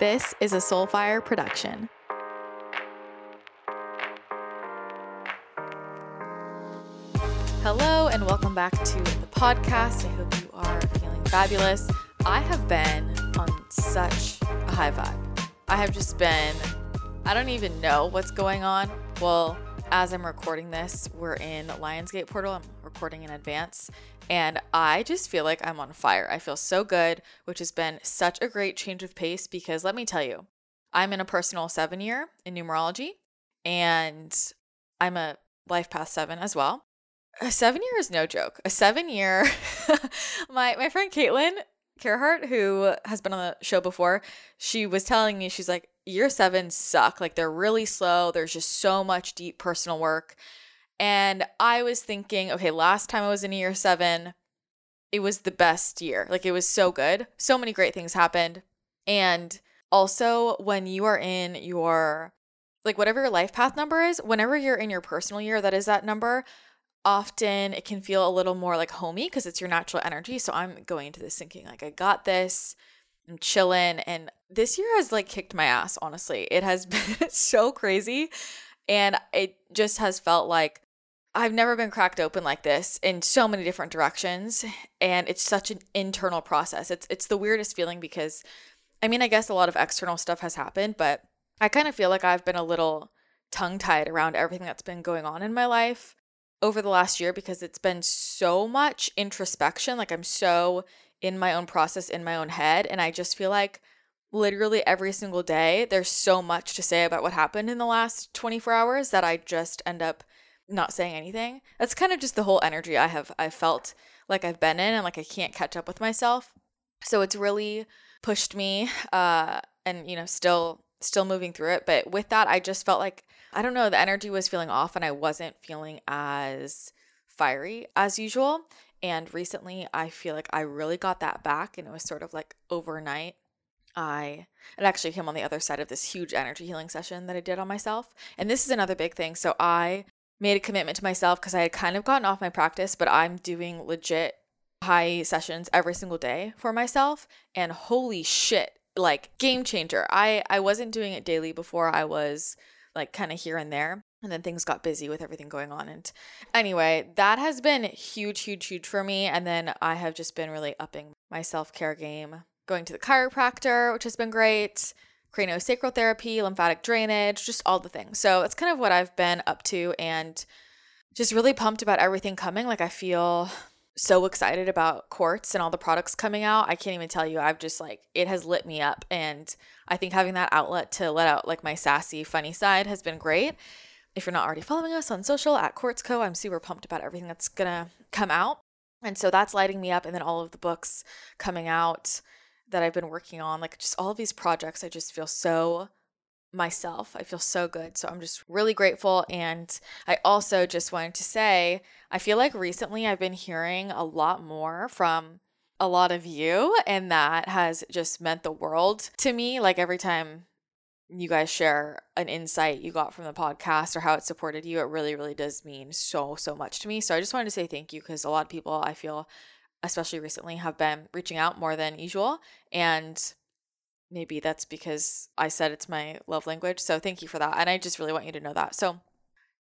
This is a Soulfire production. Hello, and welcome back to the podcast. I hope you are feeling fabulous. I have been on such a high vibe. I have just been, I don't even know what's going on. Well, as I'm recording this, we're in Lionsgate Portal. I'm recording in advance. And I just feel like I'm on fire. I feel so good, which has been such a great change of pace because let me tell you, I'm in a personal seven year in numerology and I'm a life path seven as well. A seven year is no joke. A seven year, my, my friend Caitlin Carhart, who has been on the show before, she was telling me, she's like, year seven suck. Like they're really slow. There's just so much deep personal work. And I was thinking, okay, last time I was in year seven, it was the best year. Like it was so good. So many great things happened. And also, when you are in your, like, whatever your life path number is, whenever you're in your personal year, that is that number, often it can feel a little more like homey because it's your natural energy. So I'm going into this thinking, like, I got this. I'm chilling. And this year has like kicked my ass, honestly. It has been so crazy. And it just has felt like I've never been cracked open like this in so many different directions. And it's such an internal process. It's it's the weirdest feeling because I mean, I guess a lot of external stuff has happened, but I kind of feel like I've been a little tongue tied around everything that's been going on in my life over the last year because it's been so much introspection. Like I'm so in my own process, in my own head. And I just feel like literally every single day, there's so much to say about what happened in the last 24 hours that I just end up not saying anything. That's kind of just the whole energy I have I felt like I've been in and like I can't catch up with myself. So it's really pushed me uh and you know still still moving through it, but with that I just felt like I don't know, the energy was feeling off and I wasn't feeling as fiery as usual. And recently I feel like I really got that back and it was sort of like overnight. I it actually came on the other side of this huge energy healing session that I did on myself. And this is another big thing. So I made a commitment to myself because I had kind of gotten off my practice, but I'm doing legit high sessions every single day for myself. And holy shit, like game changer. I I wasn't doing it daily before. I was like kind of here and there. And then things got busy with everything going on. And anyway, that has been huge, huge, huge for me. And then I have just been really upping my self care game, going to the chiropractor, which has been great craniosacral therapy, lymphatic drainage, just all the things. So it's kind of what I've been up to and just really pumped about everything coming. Like I feel so excited about quartz and all the products coming out. I can't even tell you. I've just like it has lit me up and I think having that outlet to let out like my sassy funny side has been great. If you're not already following us on social at Quartzco, I'm super pumped about everything that's to come out. And so that's lighting me up and then all of the books coming out that I've been working on, like just all of these projects, I just feel so myself. I feel so good. So I'm just really grateful. And I also just wanted to say, I feel like recently I've been hearing a lot more from a lot of you, and that has just meant the world to me. Like every time you guys share an insight you got from the podcast or how it supported you, it really, really does mean so, so much to me. So I just wanted to say thank you because a lot of people I feel especially recently, have been reaching out more than usual. And maybe that's because I said it's my love language. So thank you for that. And I just really want you to know that. So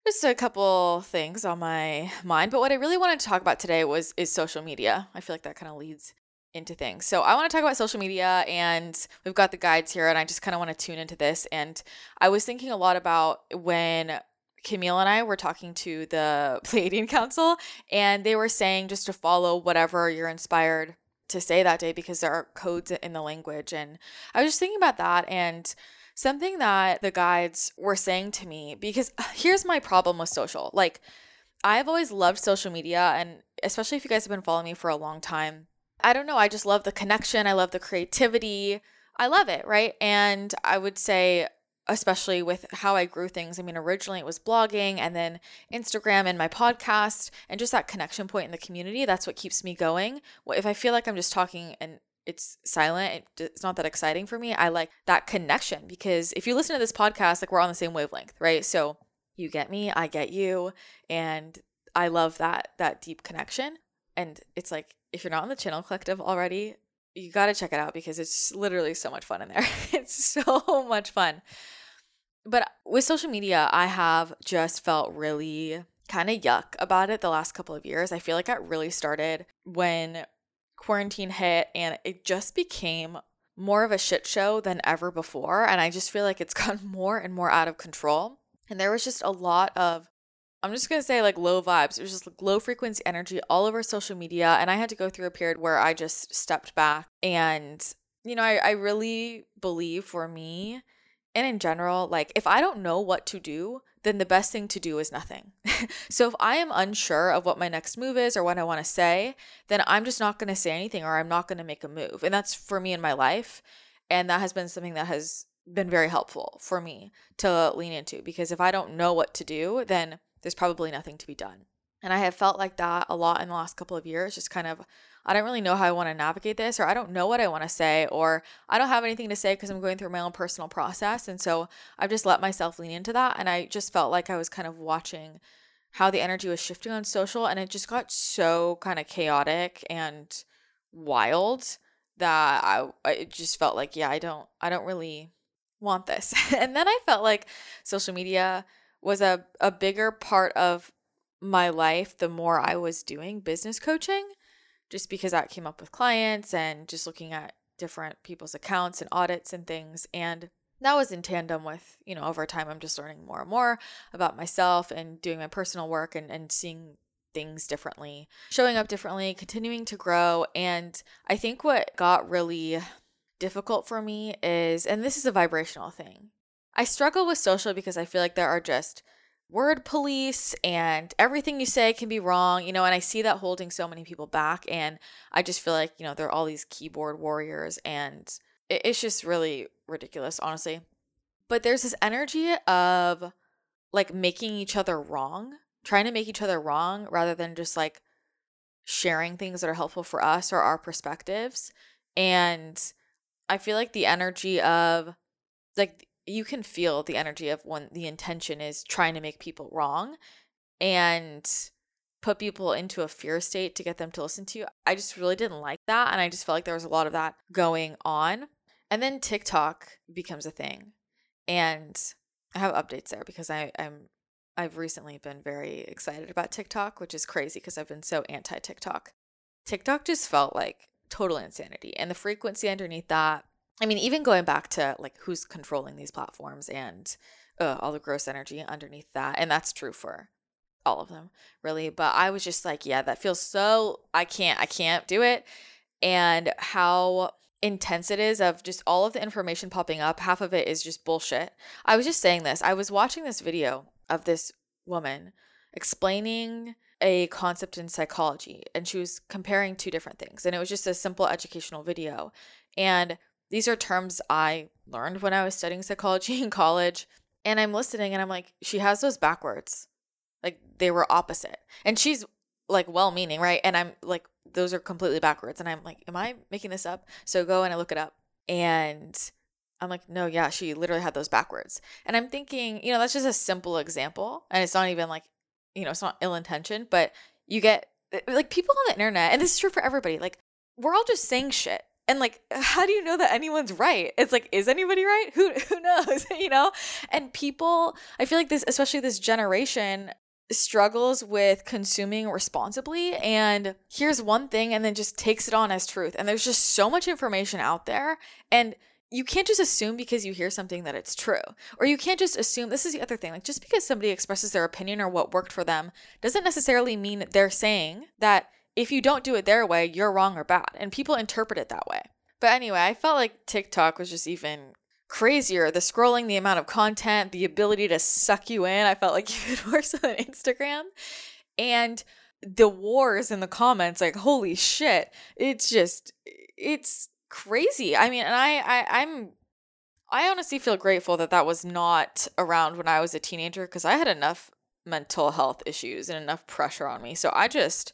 just a couple things on my mind. But what I really wanted to talk about today was is social media. I feel like that kind of leads into things. So I want to talk about social media and we've got the guides here and I just kind of want to tune into this and I was thinking a lot about when Camille and I were talking to the Pleiadian Council, and they were saying just to follow whatever you're inspired to say that day because there are codes in the language. And I was just thinking about that and something that the guides were saying to me because here's my problem with social. Like, I've always loved social media, and especially if you guys have been following me for a long time, I don't know, I just love the connection, I love the creativity. I love it, right? And I would say especially with how I grew things. I mean, originally it was blogging and then Instagram and my podcast and just that connection point in the community. That's what keeps me going. If I feel like I'm just talking and it's silent, it's not that exciting for me. I like that connection because if you listen to this podcast, like we're on the same wavelength, right? So you get me, I get you, and I love that that deep connection. And it's like if you're not on the channel collective already, you got to check it out because it's literally so much fun in there. it's so much fun. But with social media, I have just felt really kind of yuck about it the last couple of years. I feel like it really started when quarantine hit and it just became more of a shit show than ever before. And I just feel like it's gotten more and more out of control. And there was just a lot of, I'm just going to say like low vibes. It was just like low frequency energy all over social media. And I had to go through a period where I just stepped back. And, you know, I, I really believe for me and in general, like if I don't know what to do, then the best thing to do is nothing. so if I am unsure of what my next move is or what I want to say, then I'm just not going to say anything or I'm not going to make a move. And that's for me in my life. And that has been something that has been very helpful for me to lean into because if I don't know what to do, then there's probably nothing to be done. And I have felt like that a lot in the last couple of years, just kind of, I don't really know how I want to navigate this, or I don't know what I want to say, or I don't have anything to say because I'm going through my own personal process. And so I've just let myself lean into that. And I just felt like I was kind of watching how the energy was shifting on social, and it just got so kind of chaotic and wild that I, it just felt like, yeah, I don't, I don't really want this. and then I felt like social media was a, a bigger part of my life the more I was doing business coaching, just because that came up with clients and just looking at different people's accounts and audits and things. And that was in tandem with, you know, over time, I'm just learning more and more about myself and doing my personal work and, and seeing things differently, showing up differently, continuing to grow. And I think what got really difficult for me is, and this is a vibrational thing, I struggle with social because I feel like there are just word police and everything you say can be wrong, you know, and I see that holding so many people back. And I just feel like, you know, there are all these keyboard warriors and it's just really ridiculous, honestly. But there's this energy of like making each other wrong, trying to make each other wrong rather than just like sharing things that are helpful for us or our perspectives. And I feel like the energy of like you can feel the energy of when the intention is trying to make people wrong and put people into a fear state to get them to listen to you. I just really didn't like that. And I just felt like there was a lot of that going on. And then TikTok becomes a thing. And I have updates there because I, I'm I've recently been very excited about TikTok, which is crazy because I've been so anti TikTok. TikTok just felt like total insanity. And the frequency underneath that I mean, even going back to like who's controlling these platforms and uh, all the gross energy underneath that. And that's true for all of them, really. But I was just like, yeah, that feels so, I can't, I can't do it. And how intense it is of just all of the information popping up. Half of it is just bullshit. I was just saying this. I was watching this video of this woman explaining a concept in psychology and she was comparing two different things. And it was just a simple educational video. And these are terms I learned when I was studying psychology in college. And I'm listening and I'm like, she has those backwards. Like they were opposite. And she's like well meaning, right? And I'm like, those are completely backwards. And I'm like, am I making this up? So go and I look it up. And I'm like, no, yeah, she literally had those backwards. And I'm thinking, you know, that's just a simple example. And it's not even like, you know, it's not ill intention, but you get like people on the internet, and this is true for everybody, like, we're all just saying shit and like how do you know that anyone's right? It's like is anybody right? Who who knows you know? And people i feel like this especially this generation struggles with consuming responsibly. And here's one thing and then just takes it on as truth. And there's just so much information out there. And you can't just assume because you hear something that it's true. Or you can't just assume this is the other thing. Like just because somebody expresses their opinion or what worked for them doesn't necessarily mean they're saying that if you don't do it their way, you're wrong or bad. And people interpret it that way. But anyway, I felt like TikTok was just even crazier. The scrolling, the amount of content, the ability to suck you in, I felt like even worse than Instagram. And the wars in the comments, like, holy shit. It's just, it's crazy. I mean, and I, I I'm I honestly feel grateful that that was not around when I was a teenager because I had enough mental health issues and enough pressure on me. So I just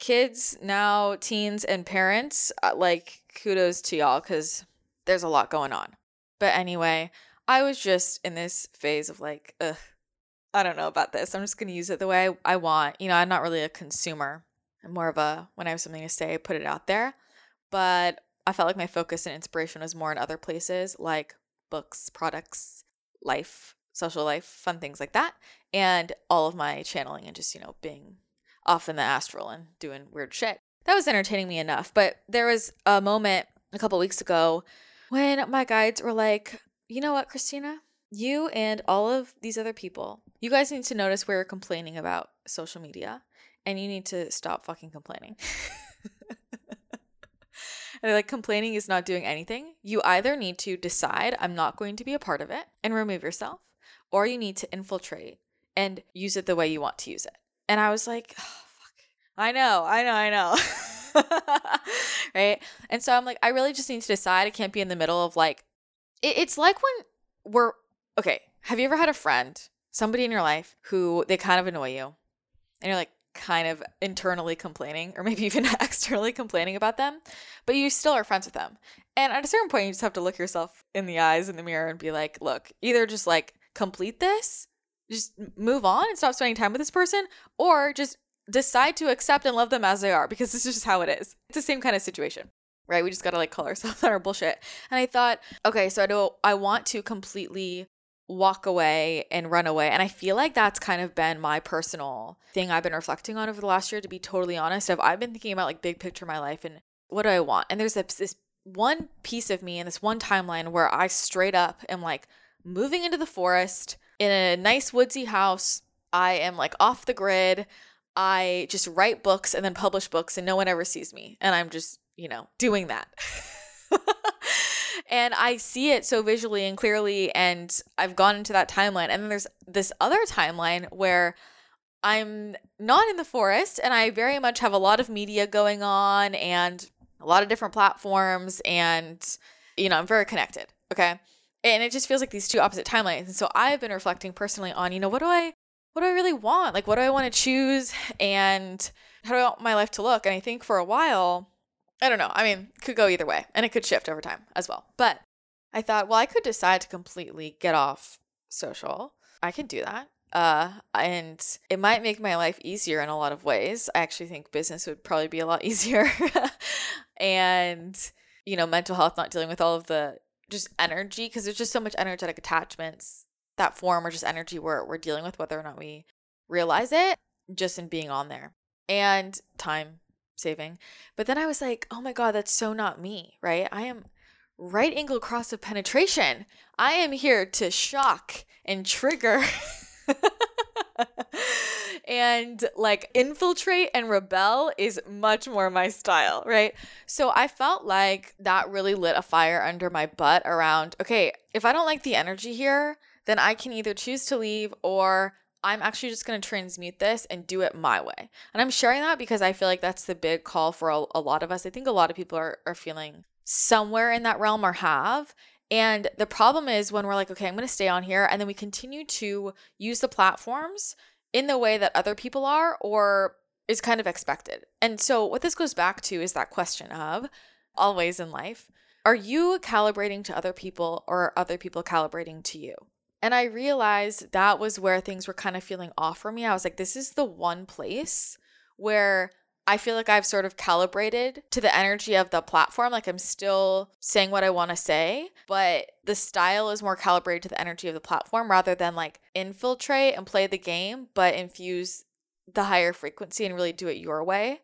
kids now, teens, and parents, uh, like kudos to y'all because there's a lot going on. But anyway, I was just in this phase of like, ugh, I don't know about this. I'm just going to use it the way I, I want. You know, I'm not really a consumer. I'm more of a, when I have something to say, put it out there. But I felt like my focus and inspiration was more in other places like books, products, life, social life, fun things like that. And all of my channeling and just, you know, being off in the astral and doing weird shit. That was entertaining me enough. But there was a moment a couple weeks ago when my guides were like, you know what, Christina? You and all of these other people, you guys need to notice you're complaining about social media and you need to stop fucking complaining. and they're like complaining is not doing anything. You either need to decide I'm not going to be a part of it and remove yourself, or you need to infiltrate and use it the way you want to use it. And I was like, oh. I know, I know, I know. right? And so I'm like, I really just need to decide. I can't be in the middle of like, it, it's like when we're, okay, have you ever had a friend, somebody in your life who they kind of annoy you? And you're like, kind of internally complaining or maybe even externally complaining about them, but you still are friends with them. And at a certain point, you just have to look yourself in the eyes in the mirror and be like, look, either just like complete this, just move on and stop spending time with this person, or just decide to accept and love them as they are because this is just how it is. It's the same kind of situation. Right? We just got to like call ourselves on our bullshit. And I thought, okay, so I do I want to completely walk away and run away. And I feel like that's kind of been my personal thing I've been reflecting on over the last year, to be totally honest. I've, I've been thinking about like big picture my life and what do I want? And there's this, this one piece of me and this one timeline where I straight up am like moving into the forest in a nice woodsy house. I am like off the grid. I just write books and then publish books and no one ever sees me. And I'm just, you know, doing that. and I see it so visually and clearly. And I've gone into that timeline. And then there's this other timeline where I'm not in the forest and I very much have a lot of media going on and a lot of different platforms. And, you know, I'm very connected. Okay. And it just feels like these two opposite timelines. And so I've been reflecting personally on, you know, what do I what do I really want? Like what do I want to choose and how do I want my life to look? And I think for a while I don't know. I mean, could go either way and it could shift over time as well. But I thought, well, I could decide to completely get off social. I can do that. Uh, and it might make my life easier in a lot of ways. I actually think business would probably be a lot easier. and, you know, mental health, not dealing with all of the just energy, because there's just so much energetic attachments that form or just energy we're, we're dealing with, whether or not we realize it, just in being on there. And time saving. But then I was like, oh my God, that's so not me, right? I am right angle cross of penetration. I am here to shock and trigger. and like infiltrate and rebel is much more my style, right? So I felt like that really lit a fire under my butt around okay, if I don't like the energy here, then I can either choose to leave or I'm actually just going to transmute this and do it my way. And I'm sharing that because I feel like that's the big call for a, a, lot of us. I think a lot of people are, are feeling somewhere in that realm or have. And the problem is when we're like, okay, I'm going to stay on here. And then we continue to use the platforms in the way that other people are or is kind of expected. And so what this goes back to is that question of always in life are you calibrating to other people or are other people calibrating to you? And I realized that was where things were kind of feeling off for me. I was like, this is the one place where I feel like I've sort of calibrated to the energy of the platform. Like I'm still saying what I want to say, but the style is more calibrated to the energy of the platform rather than like infiltrate and play the game, but infuse the higher frequency and really do it your way.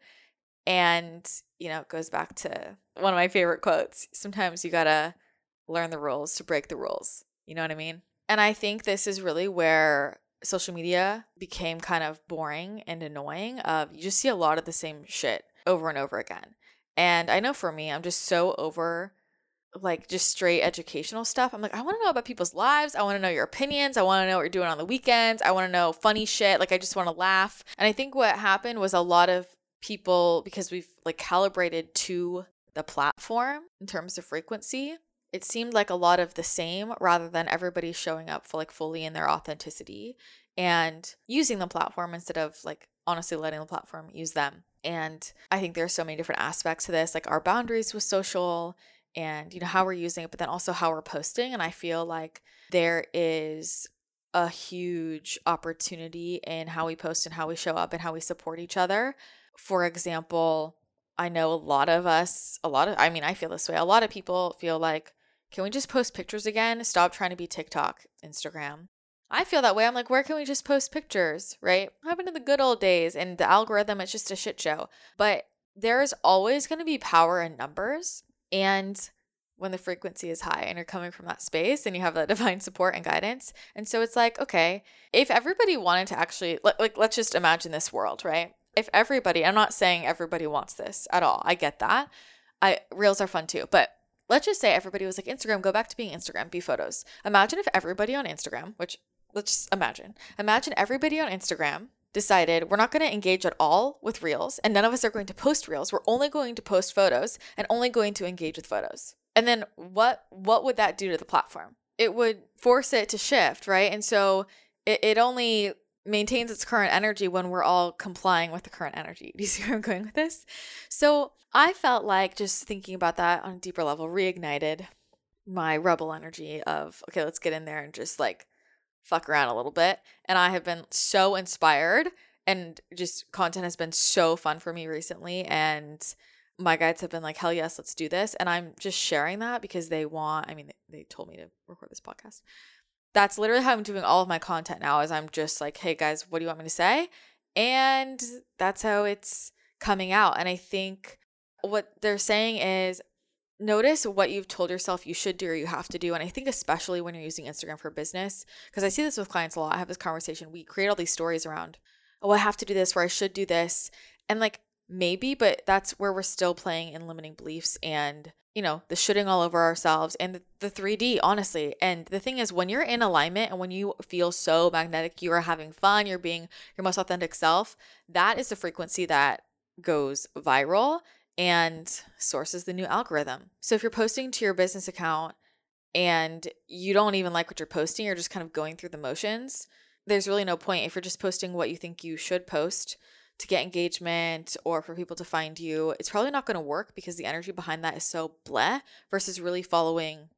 And, you know, it goes back to one of my favorite quotes. Sometimes you got to learn the rules to break the rules. You know what I mean? And I think this is really where social media became kind of boring and annoying of you just see a lot of the same shit over and over again. And I know for me, I'm just so over like just straight educational stuff. I'm like, I want to know about people's lives. I want to know your opinions. I want to know what you're doing on the weekends. I want to know funny shit. Like I just want to laugh. And I think what happened was a lot of people because we've like calibrated to the platform in terms of frequency it seemed like a lot of the same rather than everybody showing up for like fully in their authenticity and using the platform instead of like honestly letting the platform use them. And I think there's so many different aspects to this, like our boundaries with social and you know how we're using it, but then also how we're posting. And I feel like there is a huge opportunity in how we post and how we show up and how we support each other. For example, I know a lot of us, a lot of, I mean, I feel this way. A lot of people feel like, can we just post pictures again? Stop trying to be TikTok, Instagram. I feel that way. I'm like, where can we just post pictures, right? What happened in the good old days? And the algorithm, it's just a shit show. But there's always going to be power in numbers. And when the frequency is high and you're coming from that space and you have that divine support and guidance. And so it's like, okay, if everybody wanted to actually, like, let's just imagine this world, right? If everybody, I'm not saying everybody wants this at all. I get that. I reels are fun too, but let's just say everybody was like Instagram, go back to being Instagram, be photos. Imagine if everybody on Instagram, which let's just imagine, imagine everybody on Instagram decided we're not going to engage at all with reels and none of us are going to post reels. We're only going to post photos and only going to engage with photos. And then what what would that do to the platform? It would force it to shift, right? And so it, it only maintains its current energy when we're all complying with the current energy. Do you see where I'm going with this? So I felt like just thinking about that on a deeper level reignited my rebel energy of, okay, let's get in there and just like fuck around a little bit. And I have been so inspired and just content has been so fun for me recently. And my guides have been like, hell yes, let's do this. And I'm just sharing that because they want, I mean, they told me to record this podcast. That's literally how I'm doing all of my content now is I'm just like, hey guys, what do you want me to say? And that's how it's coming out. And I think what they're saying is notice what you've told yourself you should do or you have to do. And I think, especially when you're using Instagram for business, because I see this with clients a lot. I have this conversation. We create all these stories around, oh, I have to do this, or I should do this. And like, maybe, but that's where we're still playing in limiting beliefs and, you know, the shooting all over ourselves and the, the 3D, honestly. And the thing is, when you're in alignment and when you feel so magnetic, you are having fun, you're being your most authentic self, that is the frequency that goes viral and sources the new algorithm. So if you're posting to your business account and you don't even like what you're posting, you're just kind of going through the motions, there's really no point if you're just posting what you think you should post to get engagement or for people to find you, it's probably not going to work because the energy behind that is so bleh versus really following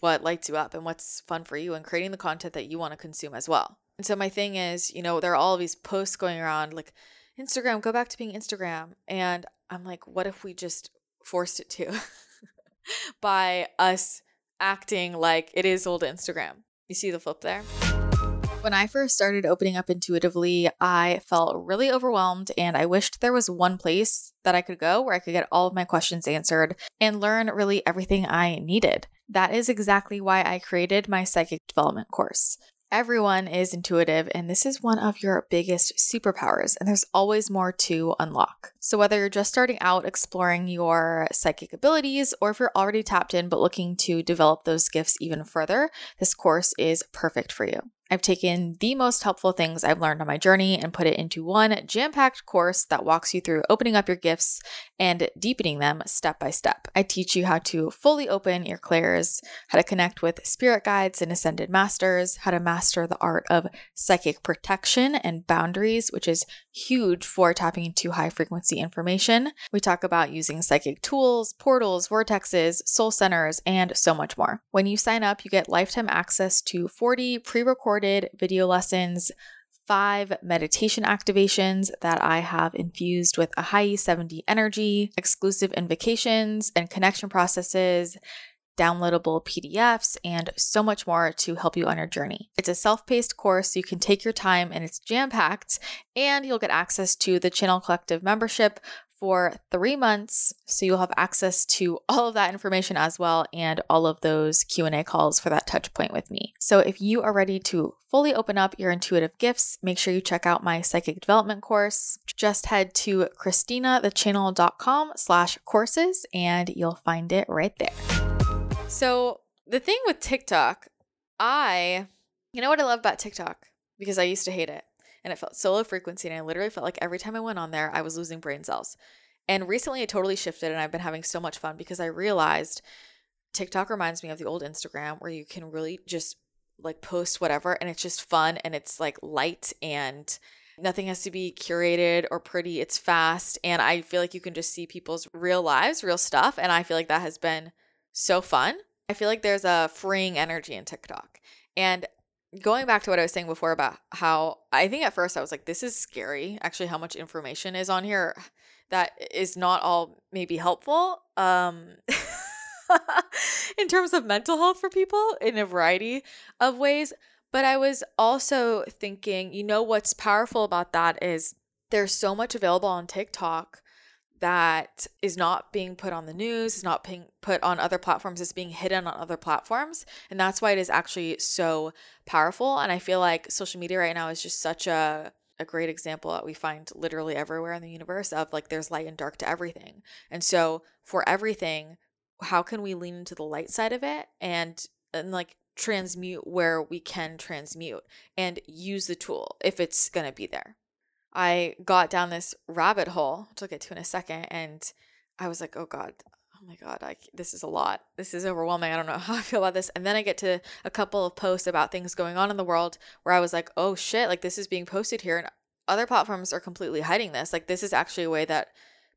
what lights you up and what's fun for you and creating the content that you want to consume as well. And so my thing is, you know, there are all these posts going around like Instagram, go back to being Instagram. And I'm like, what if we just forced it to by us acting like it is old Instagram? You see the flip there? When I first started opening up intuitively, I felt really overwhelmed and I wished there was one place that I could go where I could get all of my questions answered and learn really everything I needed. That is exactly why I created my psychic development course. Everyone is intuitive, and this is one of your biggest superpowers, and there's always more to unlock. So, whether you're just starting out exploring your psychic abilities, or if you're already tapped in but looking to develop those gifts even further, this course is perfect for you. I've taken the most helpful things I've learned on my journey and put it into one jam packed course that walks you through opening up your gifts and deepening them step by step. I teach you how to fully open your clairs, how to connect with spirit guides and ascended masters, how to master the art of psychic protection and boundaries, which is huge for tapping into high frequency information. We talk about using psychic tools, portals, vortexes, soul centers, and so much more. When you sign up, you get lifetime access to 40 pre recorded recorded video lessons, five meditation activations that I have infused with a high 7D energy, exclusive invocations and connection processes, downloadable PDFs, and so much more to help you on your journey. It's a self paced course, so you can take your time and it's jam packed, and you'll get access to the Channel Collective membership for three months so you'll have access to all of that information as well and all of those q&a calls for that touch point with me. So if you are ready to fully open up your intuitive gifts make sure you check out my psychic development course. Just head to christinathechannel.com slash courses and you'll find it right there. So the thing with tiktok i you know what i love about tiktok? Because i used to hate it and it felt so low frequency. And I literally felt like every time I went on there, I was losing brain cells. And recently it totally shifted and I've been having so much fun because I realized TikTok reminds me of the old Instagram where you can really just like post whatever and it's just fun and it's like light and nothing has to be curated or pretty. It's fast. And I feel like you can just see people's real lives, real stuff. And I feel like that has been so fun. I feel like there's a freeing energy in TikTok. And going back to what I was saying before about how I think at first I was like, this is scary, actually, how much information is on here that is not all maybe helpful. Um, in terms of mental health for people in a variety of ways. But I was also thinking, you know, what's powerful about that is there's so much available on TikTok that is not being put on the news, is not being put on other platforms, is being hidden on other platforms. And that's why it is actually so powerful. And I feel like social media right now is just such a a great example that we find literally everywhere in the universe of like there's light and dark to everything. And so for everything, how can we lean into the light side of it and and like transmute where we can transmute and use the tool if it's going to be there. I got down this rabbit hole, which I'll get to in a second, and I was like, oh God, oh my God, I, this is a lot. This is overwhelming. I don't know how I feel about this. And then I get to a couple of posts about things going on in the world where I was like, oh shit, like this is being posted here. And other platforms are completely hiding this. Like this is actually a way that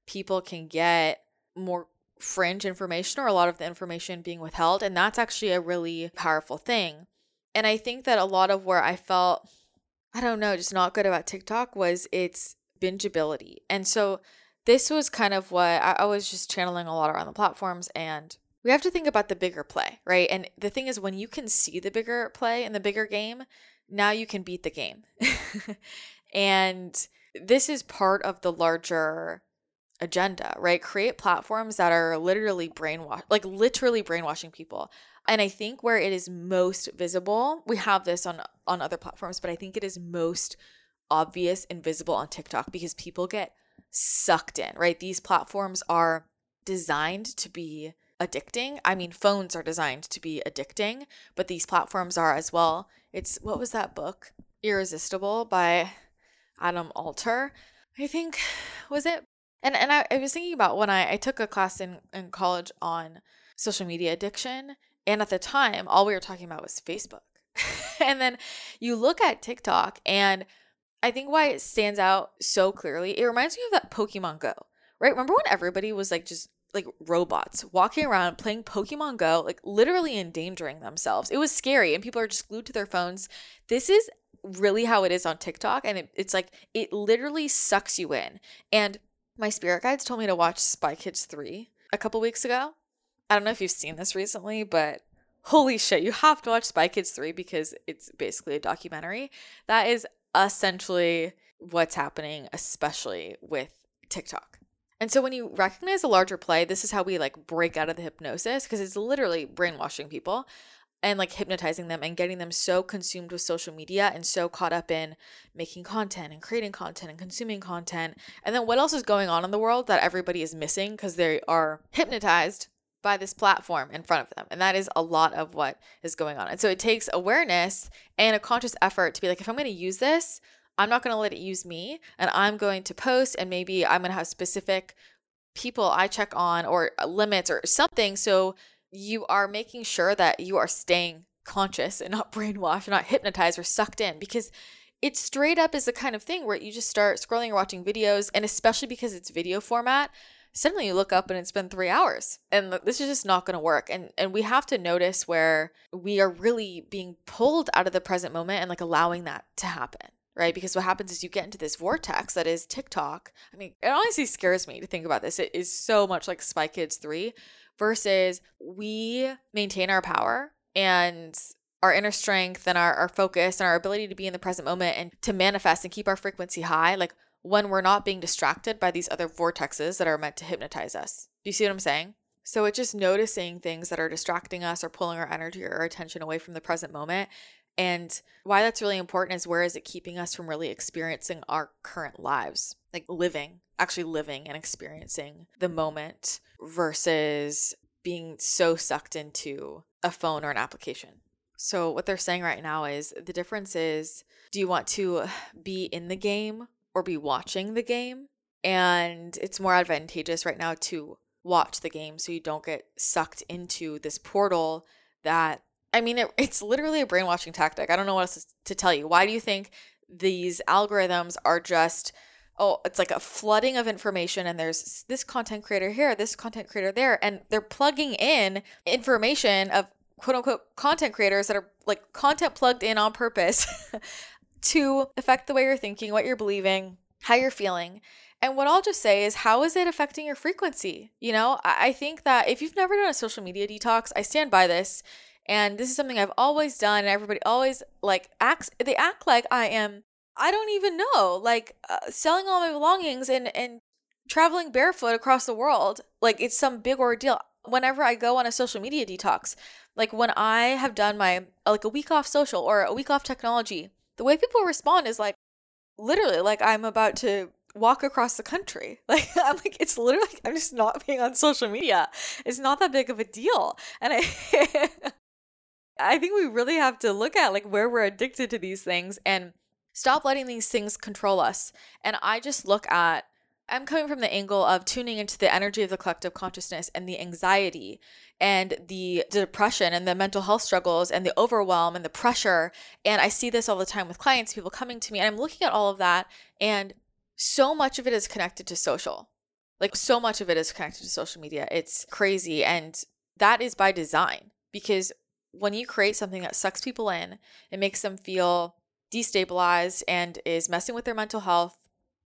people can get more fringe information or a lot of the information being withheld. And that's actually a really powerful thing. And I think that a lot of where I felt I don't know, just not good about TikTok was its bingeability. And so this was kind of what I, I was just channeling a lot around the platforms and we have to think about the bigger play, right? And the thing is when you can see the bigger play and the bigger game, now you can beat the game. and this is part of the larger agenda, right? Create platforms that are literally brainwash like literally brainwashing people. And I think where it is most visible, we have this on on other platforms, but I think it is most obvious and visible on TikTok because people get sucked in, right? These platforms are designed to be addicting. I mean, phones are designed to be addicting, but these platforms are as well. It's what was that book? Irresistible by Adam Alter. I think was it? And and I, I was thinking about when I, I took a class in, in college on social media addiction and at the time, all we were talking about was Facebook. and then you look at TikTok, and I think why it stands out so clearly, it reminds me of that Pokemon Go, right? Remember when everybody was like just like robots walking around playing Pokemon Go, like literally endangering themselves? It was scary, and people are just glued to their phones. This is really how it is on TikTok, and it, it's like it literally sucks you in. And my spirit guides told me to watch Spy Kids 3 a couple weeks ago. I don't know if you've seen this recently, but holy shit, you have to watch Spy Kids 3 because it's basically a documentary. That is essentially what's happening, especially with TikTok. And so when you recognize a larger play, this is how we like break out of the hypnosis because it's literally brainwashing people and like hypnotizing them and getting them so consumed with social media and so caught up in making content and creating content and consuming content. And then what else is going on in the world that everybody is missing because they are hypnotized by this platform in front of them. And that is a lot of what is going on. And so it takes awareness and a conscious effort to be like, if I'm going to use this, I'm not going to let it use me. And I'm going to post, and maybe I'm going to have specific people I check on or uh, limits or something. So you are making sure that you are staying conscious and not brainwashed, not hypnotized or sucked in because it straight up is the kind of thing where you just start scrolling or watching videos. And especially because it's video format, suddenly you look up and it's been three hours and this is just not going to work. And and we have to notice where we are really being pulled out of the present moment and like allowing that to happen right? Because what happens is you get into this vortex that is tiktok. I mean it honestly scares me to think about this. It is so much like spy kids 3 versus we maintain our power and our inner strength and our, our focus and our ability to be in the present moment and to manifest and keep our frequency high. Like when we're not being distracted by these other vortexes that are meant to hypnotize us. Do you see what I'm saying? So it's just noticing things that are distracting us or pulling our energy or our attention away from the present moment. And why that's really important is where is it keeping us from really experiencing our current lives? Like living, actually living and experiencing the moment versus being so sucked into a phone or an application. So, what they're saying right now is the difference is do you want to be in the game or be watching the game. And it's more advantageous right now to watch the game so you don't get sucked into this portal that, I mean, it, it's literally a brainwashing tactic. I don't know what else to tell you. Why do you think these algorithms are just oh, it's like a flooding of information, and there's this content creator here, this content creator there, and they're plugging in information of quote unquote content creators that are like content plugged in on purpose to affect the way you're thinking, what you're believing, how you're feeling. And what I'll just say is, how is it affecting your frequency? You know, I think that if you've never done a social media detox, I stand by this. And this is something I've always done. And everybody always like acts, they act like I am, I don't even know, like uh, selling all my belongings and, and traveling barefoot across the world. Like it's some big ordeal. Whenever I go on a social media detox, like when I have done my, like a week off social or a week off technology, the way people respond is like, literally like I'm about to walk across the country. Like I'm like it's literally I'm just not being on social media. It's not that big of a deal. And I I think we really have to look at like where we're addicted to these things and stop letting these things control us. And I just look at I'm coming from the angle of tuning into the energy of the collective consciousness and the anxiety and the depression and the mental health struggles and the overwhelm and the pressure. And I see this all the time with clients, people coming to me, and I'm looking at all of that. And so much of it is connected to social. Like, so much of it is connected to social media. It's crazy. And that is by design because when you create something that sucks people in, it makes them feel destabilized and is messing with their mental health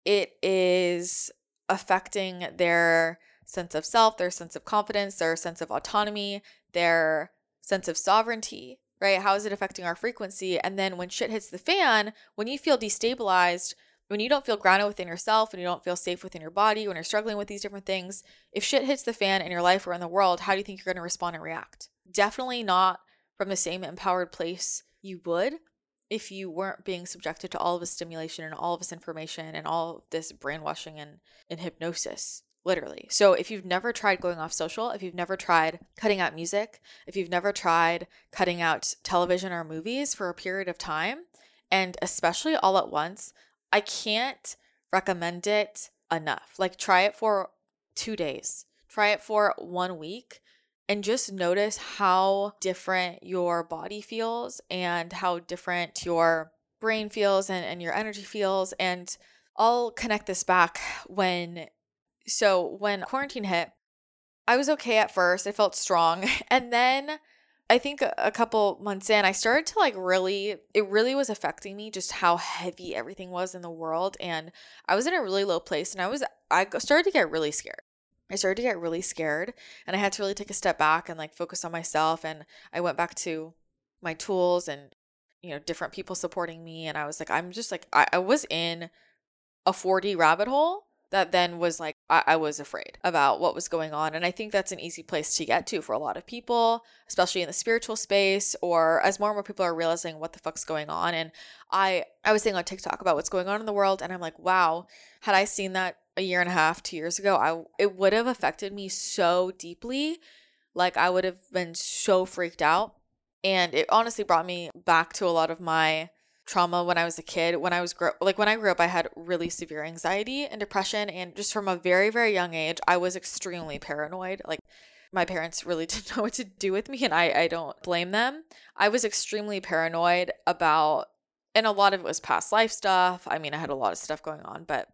it is affecting their sense of self, their sense of confidence, their sense of autonomy, their sense of sovereignty, right? How is it affecting our frequency? And then when shit hits the fan, when you feel destabilized, when you don't feel grounded within yourself, when you don't feel safe within your body, when you're struggling with these different things, if shit hits the fan in your life or in the world, how do you think you're going to respond and react? Definitely not from the same empowered place you would if you weren't being subjected to all of this stimulation and all of this information and all of this brainwashing and, and hypnosis literally. So if you've never tried going off social, if you've never tried cutting out music, if you've never tried cutting out television or movies for a period of time, and especially all at once, I can't recommend it enough. Like try it for 2 days. Try it for 1 week and just notice how different your body feels and how different your brain feels and, and your energy feels. And I'll connect this back when, so when quarantine hit, I was okay at first. I felt strong. And then I think a, a couple months in, I started to like really, it really was affecting me just how heavy everything was in the world. And I was in a really low place and I was, I started to get really scared. I started to get really scared and I had to really take a step back and like focus on myself. And I went back to my tools and, you know, different people supporting me. And I was like, I'm just like, I, I was in a 4D rabbit hole that then was like, I, I was afraid about what was going on. And I think that's an easy place to get to for a lot of people, especially in the spiritual space or as more and more people are realizing what the fuck's going on. And I, I was saying on TikTok about what's going on in the world. And I'm like, wow, had I seen that a year and a half, two years ago, I it would have affected me so deeply. Like I would have been so freaked out. And it honestly brought me back to a lot of my trauma when I was a kid. When I was grow like when I grew up, I had really severe anxiety and depression. And just from a very, very young age, I was extremely paranoid. Like my parents really didn't know what to do with me, and I, I don't blame them. I was extremely paranoid about and a lot of it was past life stuff. I mean, I had a lot of stuff going on, but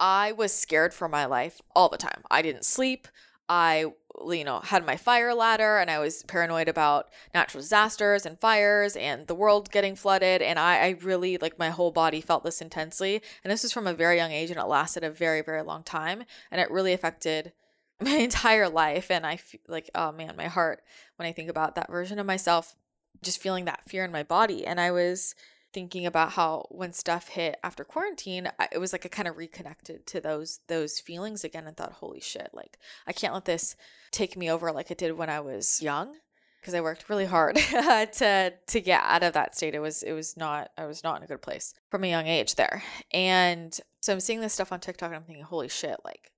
I was scared for my life all the time. I didn't sleep. I, you know, had my fire ladder and I was paranoid about natural disasters and fires and the world getting flooded. And I, I really, like, my whole body felt this intensely. And this was from a very young age and it lasted a very, very long time. And it really affected my entire life. And I feel like, oh man, my heart, when I think about that version of myself, just feeling that fear in my body. And I was, thinking about how when stuff hit after quarantine it was like I kind of reconnected to those those feelings again and thought holy shit like I can't let this take me over like it did when I was young. Because I worked really hard to to get out of that state. It was it was not I was not in a good place from a young age there. And so I'm seeing this stuff on TikTok and I'm thinking holy shit like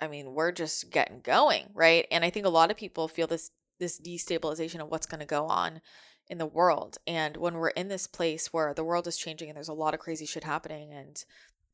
I mean we're just getting going right? And I think a lot of people feel this this destabilization of what's going to go on in the world. And when we're in this place where the world is changing and there's a lot of crazy shit happening and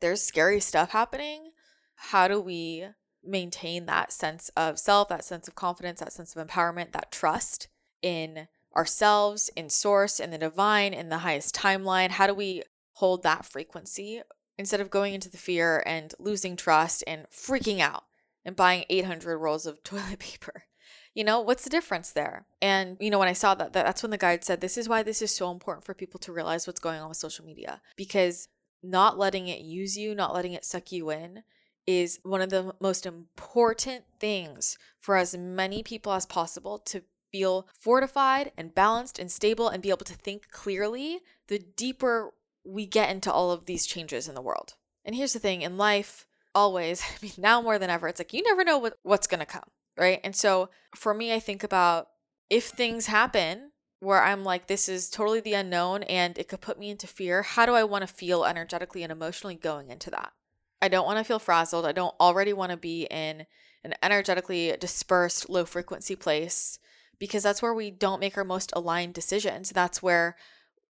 there's scary stuff happening, how do we maintain that sense of self, that sense of confidence, that sense of empowerment, that trust in ourselves, in source, in the divine, in the highest timeline? How do we hold that frequency instead of going into the fear and losing trust and freaking out and buying 800 rolls of toilet paper? You know, what's the difference there? And, you know, when I saw that, that's when the guide said, this is why this is so important for people to realize what's going on with social media. Because not letting it use you, not letting it suck you in, is one of the most important things for as many people as possible to feel fortified and balanced and stable and be able to think clearly the deeper we get into all of these changes in the world. And here's the thing in life, always, I mean, now more than ever, it's like you never know what, what's going to come, right? And so for me, I think about if things happen where I'm like, this is totally the unknown and it could put me into fear, how do I want to feel energetically and emotionally going into that? I don't want to feel frazzled. I don't already want to be in an energetically dispersed, low frequency place because that's where we don't make our most aligned decisions. That's where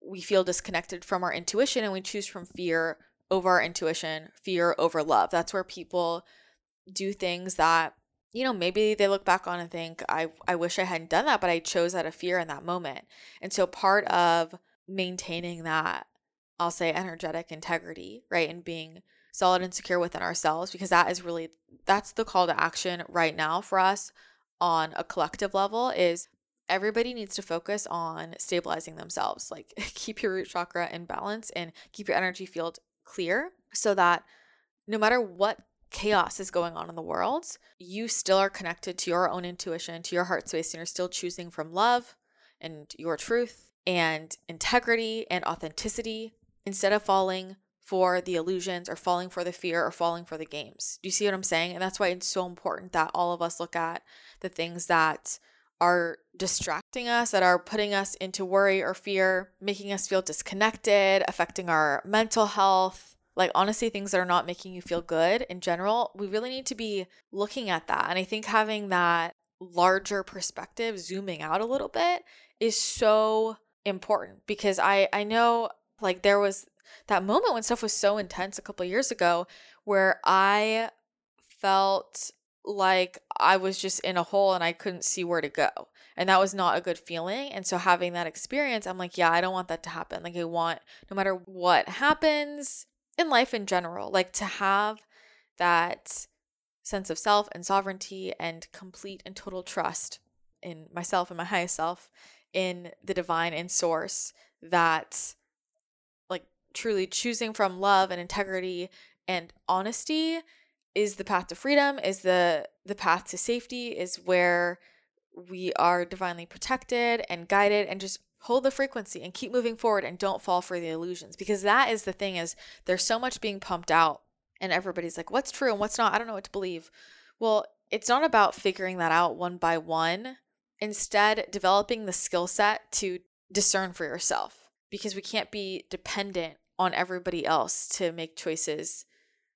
we feel disconnected from our intuition and we choose from fear over our intuition, fear over love. That's where people do things that, you know, maybe they look back on and think, I, I wish I hadn't done that, but I chose out of fear in that moment. And so part of maintaining that, I'll say energetic integrity, right? And being solid and secure within ourselves, because that is really, that's the call to action right now for us on a collective level is everybody needs to focus on stabilizing themselves. Like keep your root chakra in balance and keep your energy field clear so that no matter what chaos is going on in the world, you still are connected to your own intuition, to your heart space, and you're still choosing from love and your truth and integrity and authenticity instead of falling for the illusions or falling for the fear or falling for the games. Do you see what I'm saying? And that's why it's so important that all of us look at the things that are distracting us, that are putting us into worry or fear, making us feel disconnected, affecting our mental health, like honestly, things that are not making you feel good in general, we really need to be looking at that. And I think having that larger perspective, zooming out a little bit, is so important because I I know like there was that moment when stuff was so intense a couple years ago where I felt like I was just in a hole and I couldn't see where to go. And that was not a good feeling. And so having that experience, I'm like, yeah, I don't want that to happen. Like I want no matter what happens in life in general, like to have that sense of self and sovereignty and complete and total trust in myself and my highest self in the divine and source that like truly choosing from love and integrity and honesty is the path to freedom is the the path to safety is where we are divinely protected and guided and just hold the frequency and keep moving forward and don't fall for the illusions because that is the thing is there's so much being pumped out and everybody's like what's true and what's not i don't know what to believe well it's not about figuring that out one by one instead developing the skill set to discern for yourself because we can't be dependent on everybody else to make choices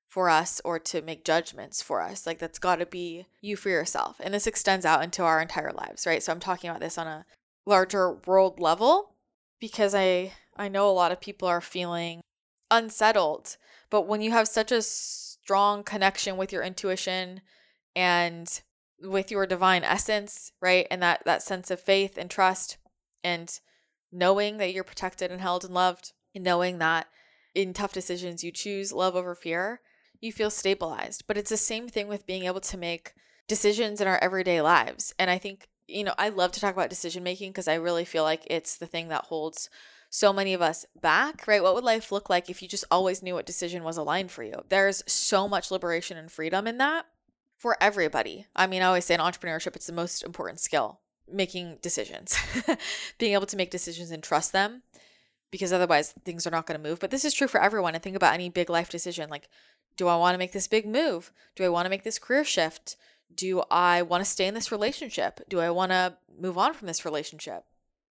for us or to make judgments for us. Like that's got to be you for yourself. And this extends out into our entire lives, right? So I'm talking about this on a larger world level because I I know a lot of people are feeling unsettled. But when you have such a strong connection with your intuition and with your divine essence, right? And that that sense of faith and trust and knowing that you're protected and held and loved and knowing that in tough decisions you choose love over fear you feel stabilized. But it's the same thing with being able to make decisions in our everyday lives. And I think, you know, I love to talk about decision making because I really feel like it's the thing that holds so many of us back, right? What would life look like if you just always knew what decision was aligned for you? There's so much liberation and freedom in that for everybody. I mean, I always say in entrepreneurship, it's the most important skill making decisions, being able to make decisions and trust them because otherwise things are not going to move. But this is true for everyone. And think about any big life decision like, do I want to make this big move? Do I want to make this career shift? Do I want to stay in this relationship? Do I want to move on from this relationship?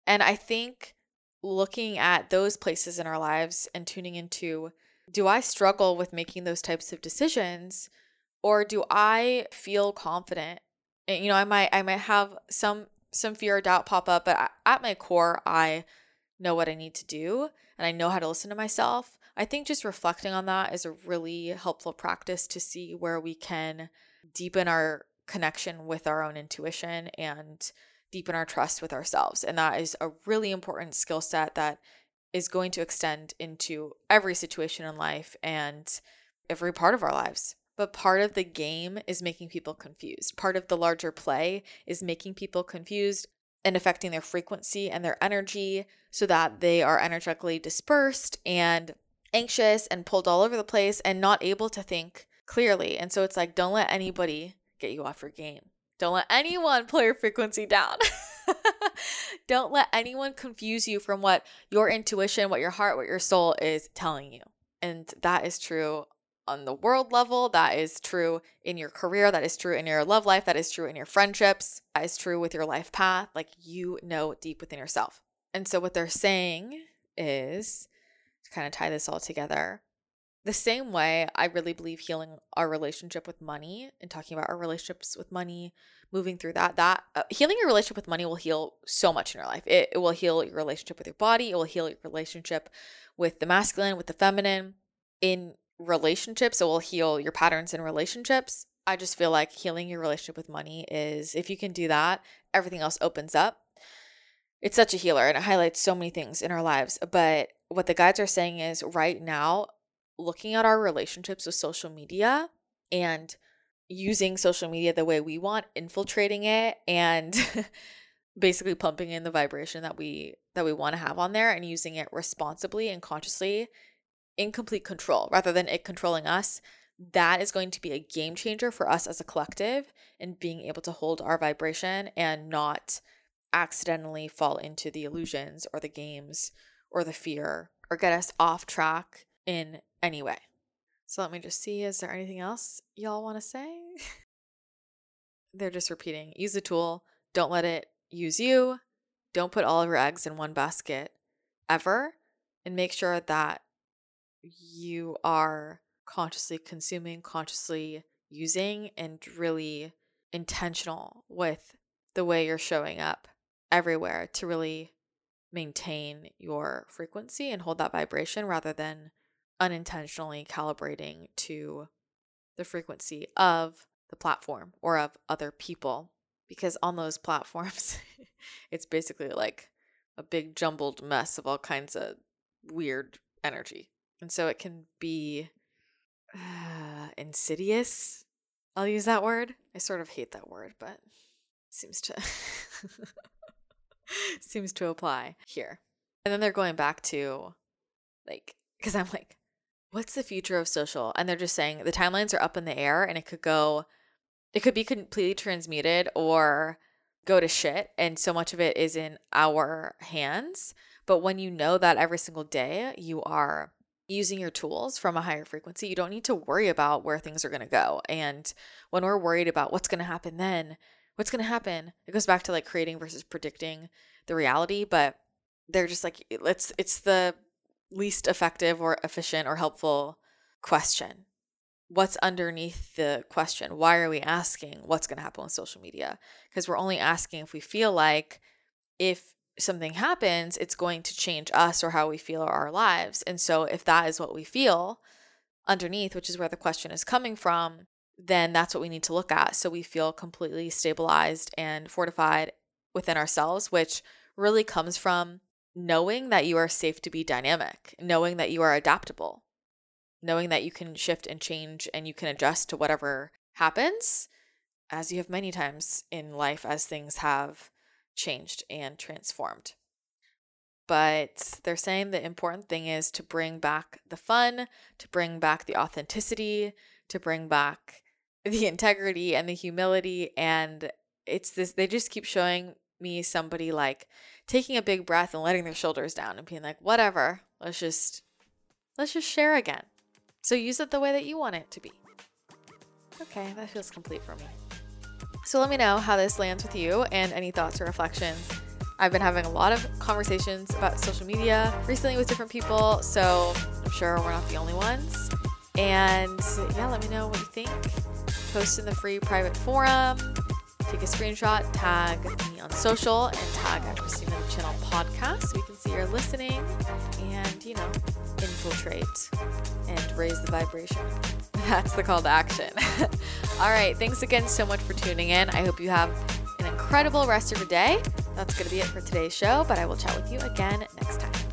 And I think looking at those places in our lives and tuning into do I struggle with making those types of decisions or do I feel confident? And, you know, I might I might have some some fear or doubt pop up, but at my core I know what I need to do and I know how to listen to myself I think just reflecting on that is a really helpful practice to see where we can deepen our connection with our own intuition and deepen our trust with ourselves. And that is a really important skill set that is going to extend into every situation in life and every part of our lives. But part of the game is making people confused. Part of the larger play is making people confused and affecting their frequency and their energy so that they are energetically dispersed and anxious and pulled all over the place and not able to think clearly. And so it's like, don't let anybody get you off your game. Don't let anyone pull your frequency down. don't let anyone confuse you from what your intuition, what your heart, what your soul is telling you. And that is true on the world level. That is true in your career. That is true in your love life. That is true in your friendships. That is true with your life path. Like you know deep within yourself. And so what they're saying is to kind of tie this all together the same way I really believe healing our relationship with money and talking about our relationships with money, moving through that, that uh, healing your relationship with money will heal so much in your life. It, it will heal your relationship with your body, it will heal your relationship with the masculine, with the feminine. In relationships, it will heal your patterns in relationships. I just feel like healing your relationship with money is if you can do that, everything else opens up. It's such a healer and it highlights so many things in our lives. But what the guides are saying is right now, looking at our relationships with social media and using social media the way we want, infiltrating it and basically pumping in the vibration that we that we want to have on there and using it responsibly and consciously in complete control rather than it controlling us. That is going to be a game changer for us as a collective and being able to hold our vibration and not accidentally fall into the illusions or the games or the fear or get us off track in any way. So let me just see. Is there anything else y'all want to say? They're just repeating use the tool. Don't let it use you. Don't put all of your eggs in one basket ever. And make sure that you are consciously consuming, consciously using, and really intentional with the way you're showing up everywhere to really maintain your frequency and hold that vibration rather than unintentionally calibrating to the frequency of the platform or of other people because on those platforms it's basically like a big jumbled mess of all kinds of weird energy. And so it can be uh, insidious i'll use that word. I sort of hate that word but seems to seems to apply here. And then they're going back to like because i'm like what's the future of social? And they're just saying the timelines are up in the air and it could go, it could be completely transmuted or go to shit. And so much of it is in our hands. But when you know that every single day you are using your tools from a higher frequency, you don't need to worry about where things are going to go. And when we're worried about what's going to happen then, what's going to happen, it goes back to like creating versus predicting the reality. But they're just like, it's, it's the least effective or efficient or helpful question. What's underneath the question? Why are we asking what's going to happen with social media? Because we're only asking if we feel like if something happens, it's going to change us or how we feel or our lives. And so, if that is what we feel underneath, which is where the question is coming from, then that's what we need to look at. So we feel completely stabilized and fortified within ourselves, which really comes from knowing that you are safe to be dynamic, knowing that you are adaptable, knowing that you can shift and change and you can adjust to whatever happens, as you have many times in life as things have changed and transformed. But they're saying the important thing is to bring back the fun, to bring back the authenticity, to bring back the integrity and the humility. And it's this, they just keep showing me somebody like taking a big breath and letting their shoulders down and being like, whatever, let's just let's just share again. So use it the way that you want it to be. Okay, that feels complete for me. So let me know how this lands with you and any thoughts or reflections. I've been having a lot of conversations about social media recently with different people, so I'm sure we're not the only ones. And yeah, let me know what you think. Post in the free private forum take a screenshot, tag me on social, and tag at Christina Channel podcast so we can see you're listening and, you know, infiltrate and raise the vibration. That's the call to action. All right. Thanks again so much for tuning in. I hope you have an incredible rest of your day. That's going to be it for today's show, but I will chat with you again next time.